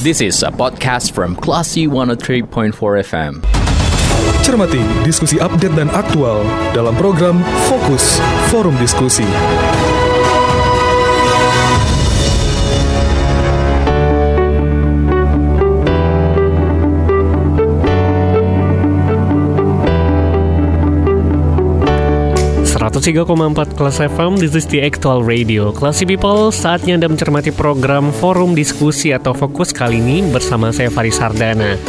This is a podcast from Classy 103.4 FM. Cermati diskusi update dan aktual dalam program Fokus Forum Diskusi. Empat Kelas FM, this is the actual radio. Classy People, saatnya Anda mencermati program Forum Diskusi atau Fokus kali ini bersama saya Faris Sardana.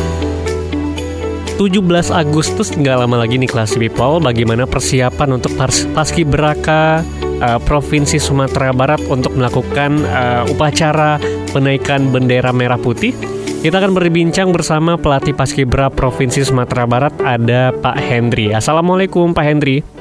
17 Agustus tinggal lama lagi nih Classy People, bagaimana persiapan untuk pas paski beraka uh, Provinsi Sumatera Barat untuk melakukan uh, upacara penaikan bendera merah putih? Kita akan berbincang bersama pelatih Paskibra Provinsi Sumatera Barat ada Pak Hendri. Assalamualaikum Pak Hendri.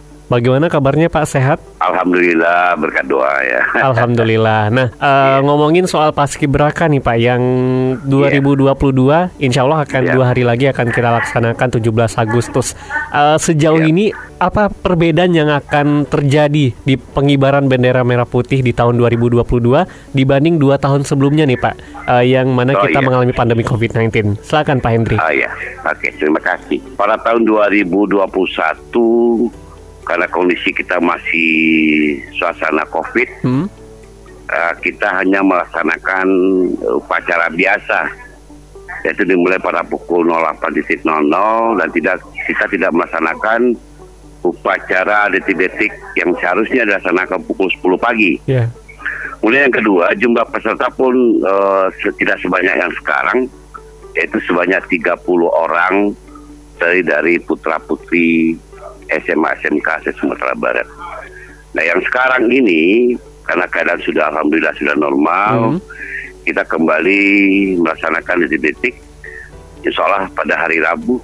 Bagaimana kabarnya Pak? Sehat? Alhamdulillah berkat doa ya. Alhamdulillah. Nah, uh, yeah. ngomongin soal paskibraka nih Pak, yang 2022 yeah. insya Allah akan yeah. dua hari lagi akan kita laksanakan 17 Agustus. Uh, sejauh yeah. ini apa perbedaan yang akan terjadi di pengibaran bendera merah putih di tahun 2022 dibanding dua tahun sebelumnya nih Pak, uh, yang mana oh, kita yeah. mengalami pandemi COVID-19? Silakan Pak Hendri. Oh ya, oke terima kasih. Pada tahun 2021 karena kondisi kita masih suasana COVID, hmm? uh, kita hanya melaksanakan upacara biasa, yaitu dimulai pada pukul 08.00 dan tidak kita tidak melaksanakan upacara detik-detik yang seharusnya dilaksanakan pukul 10 pagi. Yeah. Kemudian yang kedua, jumlah peserta pun uh, tidak sebanyak yang sekarang, yaitu sebanyak 30 orang dari dari putra putri SMA SMK Sumatera Barat. Nah yang sekarang ini karena keadaan sudah alhamdulillah sudah normal, mm -hmm. kita kembali melaksanakan detik-detik. Insya Allah pada hari Rabu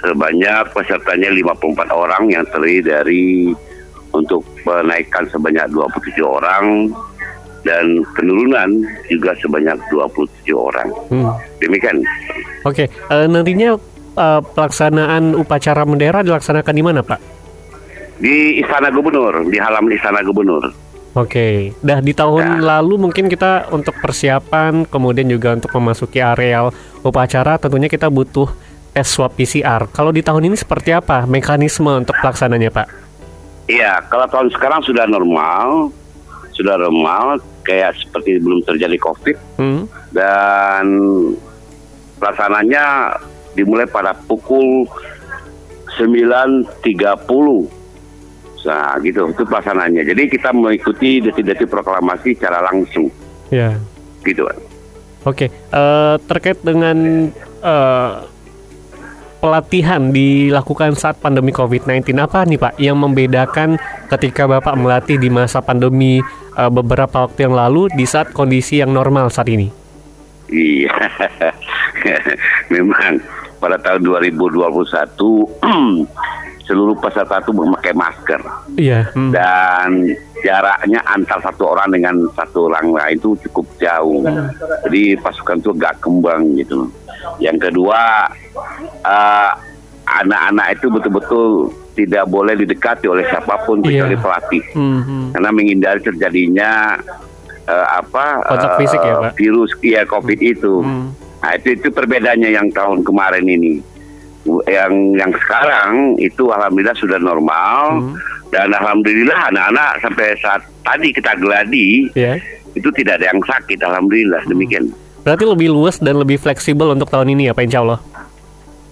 sebanyak pesertanya 54 orang yang terdiri dari untuk penaikan sebanyak 27 orang dan penurunan juga sebanyak 27 orang. Hmm. Demikian. Oke, okay. uh, eh, nantinya uh, pelaksanaan upacara bendera dilaksanakan di mana, Pak? Di Istana Gubernur, di halaman Istana Gubernur. Oke, dah di tahun ya. lalu mungkin kita untuk persiapan, kemudian juga untuk memasuki areal upacara, tentunya kita butuh tes swab PCR. Kalau di tahun ini seperti apa mekanisme untuk pelaksananya, Pak? Iya, kalau tahun sekarang sudah normal, sudah normal, kayak seperti belum terjadi COVID, hmm. dan pelaksananya dimulai pada pukul 9.30. Nah, gitu, itu pelaksanaannya. Jadi kita mengikuti detik-detik proklamasi secara langsung. Ya. Gitu, Oke, okay. uh, eh, terkait dengan uh, pelatihan dilakukan saat pandemi COVID-19 apa nih Pak yang membedakan ketika Bapak melatih di masa pandemi uh, beberapa waktu yang lalu di saat kondisi yang normal saat ini? Iya, memang pada tahun 2021 seluruh peserta itu memakai masker. Iya. Hmm. Dan jaraknya antar satu orang dengan satu orang lain itu cukup jauh. Hmm. Jadi pasukan itu gak kembang gitu. Yang kedua, anak anak-anak itu betul-betul tidak boleh didekati oleh siapa pun iya. kecuali pelatih. Hmm. Karena menghindari terjadinya uh, apa uh, fisik ya, Pak? virus ya COVID hmm. itu. Hmm Nah itu itu perbedaannya yang tahun kemarin ini. Yang yang sekarang itu alhamdulillah sudah normal hmm. dan alhamdulillah anak-anak sampai saat tadi kita geladi yeah. itu tidak ada yang sakit alhamdulillah hmm. demikian. Berarti lebih luas dan lebih fleksibel untuk tahun ini ya Pak Insya Allah?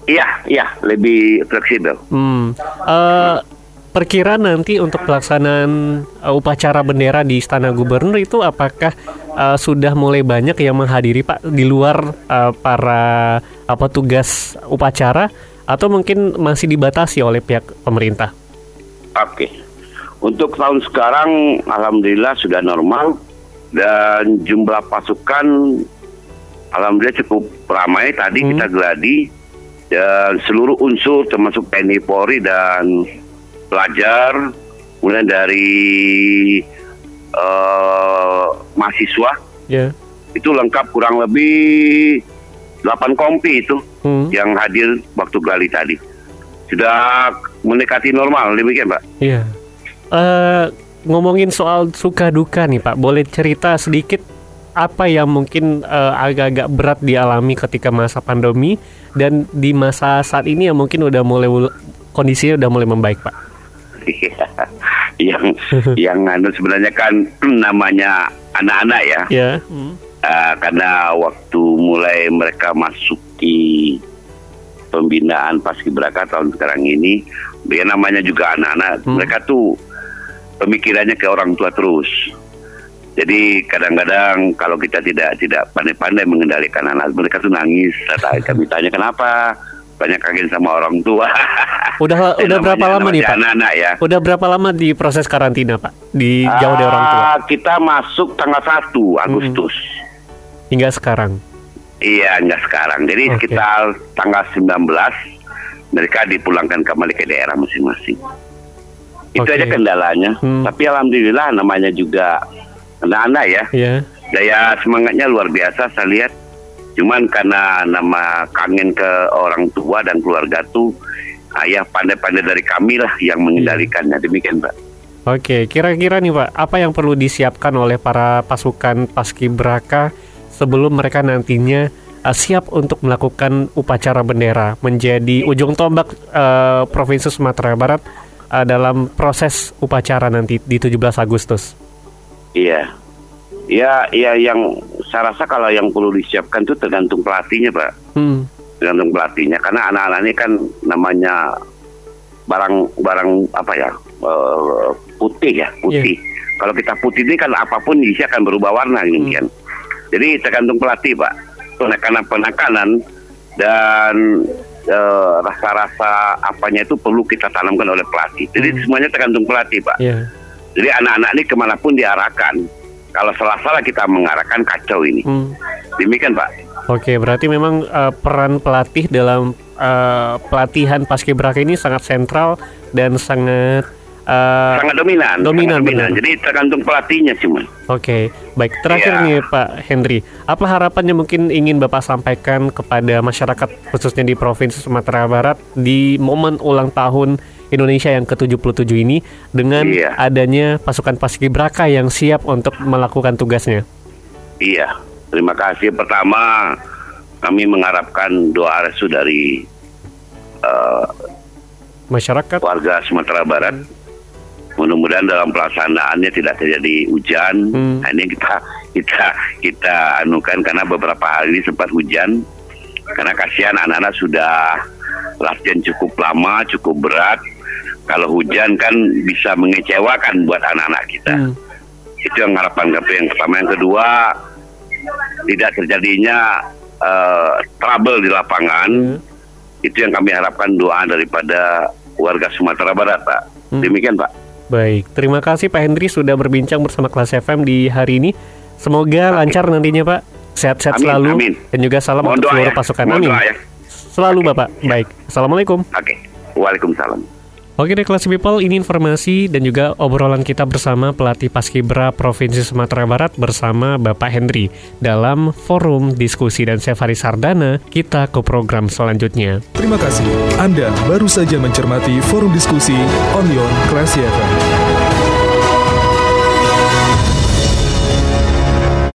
Iya, iya, lebih fleksibel. Hmm. Uh, perkiraan nanti untuk pelaksanaan uh, upacara bendera di Istana Gubernur itu apakah uh, sudah mulai banyak yang menghadiri Pak di luar uh, para apa tugas upacara atau mungkin masih dibatasi oleh pihak pemerintah? Oke. Untuk tahun sekarang alhamdulillah sudah normal dan jumlah pasukan alhamdulillah cukup ramai tadi hmm. kita geladi dan seluruh unsur termasuk TNI Polri dan pelajar, kemudian dari uh, mahasiswa, yeah. itu lengkap kurang lebih 8 kompi itu hmm. yang hadir waktu gali tadi. Sudah mendekati normal, demikian Pak. Iya. Yeah. Uh, ngomongin soal suka duka nih Pak, boleh cerita sedikit apa yang mungkin uh, agak-agak berat dialami ketika masa pandemi dan di masa saat ini yang mungkin udah mulai kondisinya udah mulai membaik Pak? Iya, yang yang anu sebenarnya kan namanya anak-anak ya. Ya. Hmm. Uh, karena waktu mulai mereka masuki pembinaan paskibraka tahun sekarang ini, ya namanya juga anak-anak, hmm. mereka tuh pemikirannya ke orang tua terus. Jadi kadang-kadang kalau kita tidak tidak pandai-pandai mengendalikan anak mereka tuh nangis. Kami tanya kenapa? Banyak kaget sama orang tua. Udah udah berapa lama nih Pak? Anak-anak ya. Udah berapa lama di proses karantina Pak? Di jauh dari orang tua? Ah, kita masuk tanggal 1 Agustus. Hmm. Hingga sekarang. Iya, hingga sekarang. Jadi okay. sekitar tanggal 19 mereka dipulangkan kembali ke daerah masing-masing. Itu okay. aja kendalanya. Hmm. Tapi alhamdulillah namanya juga anak-anak ya. Yeah. Daya semangatnya luar biasa saya lihat. Cuman karena nama kangen ke orang tua dan keluarga tuh ayah pandai-pandai dari kami lah yang mengendalikannya. Yeah. Demikian Pak. Oke, kira-kira nih Pak, apa yang perlu disiapkan oleh para pasukan paskibraka sebelum mereka nantinya uh, siap untuk melakukan upacara bendera menjadi ujung tombak uh, Provinsi Sumatera Barat uh, dalam proses upacara nanti di 17 Agustus? Iya. Ya, ya yang saya rasa kalau yang perlu disiapkan itu tergantung pelatihnya, Pak. Hmm. Tergantung pelatihnya karena anak-anak ini kan namanya barang-barang apa ya? Uh, putih ya, putih. Yeah. Kalau kita putih ini kan apa pun isi akan berubah warna demikian. Hmm. Jadi tergantung pelatih, Pak. Penekanan-penekanan dan rasa rasa-rasa apanya itu perlu kita tanamkan oleh pelatih. Jadi hmm. semuanya tergantung pelatih, Pak. Yeah. Jadi anak-anak ini ke mana pun diarahkan, kalau salah-salah kita mengarahkan kacau ini. Hmm. Demikian Pak. Oke, berarti memang uh, peran pelatih dalam uh, pelatihan paskibraka ini sangat sentral dan sangat uh, sangat dominan. Dominan, sangat dominan. Jadi tergantung pelatihnya cuma. Oke, baik. Terakhir ya. nih Pak Henry, apa harapannya mungkin ingin Bapak sampaikan kepada masyarakat khususnya di Provinsi Sumatera Barat di momen ulang tahun Indonesia yang ke-77 ini dengan iya. adanya pasukan Paskibraka yang siap untuk melakukan tugasnya. Iya, terima kasih. Pertama, kami mengharapkan doa restu dari uh, masyarakat warga Sumatera Barat. Hmm. Mudah-mudahan dalam pelaksanaannya tidak terjadi hujan. Hmm. Nah, ini kita kita kita anukan karena beberapa hari ini sempat hujan. Karena kasihan anak-anak sudah latihan cukup lama, cukup berat kalau hujan kan bisa mengecewakan buat anak-anak kita. Hmm. Itu yang harapan kami yang pertama. Yang kedua, tidak terjadinya uh, trouble di lapangan. Hmm. Itu yang kami harapkan doa daripada warga Sumatera Barat, Pak. Hmm. Demikian, Pak. Baik, terima kasih Pak Hendri sudah berbincang bersama kelas FM di hari ini. Semoga amin. lancar nantinya, Pak. Sehat-sehat selalu amin. dan juga salam Mohon untuk seluruh ya. pasukan. Mohon amin. Ya. Selalu, okay. Bapak. Baik. Assalamualaikum. Oke. Okay. Waalaikumsalam. Oke deh Classy People, ini informasi dan juga obrolan kita bersama pelatih Paskibra Provinsi Sumatera Barat bersama Bapak Henry dalam forum diskusi dan saya Faris Sardana, kita ke program selanjutnya. Terima kasih. Anda baru saja mencermati forum diskusi Onion Classy FM.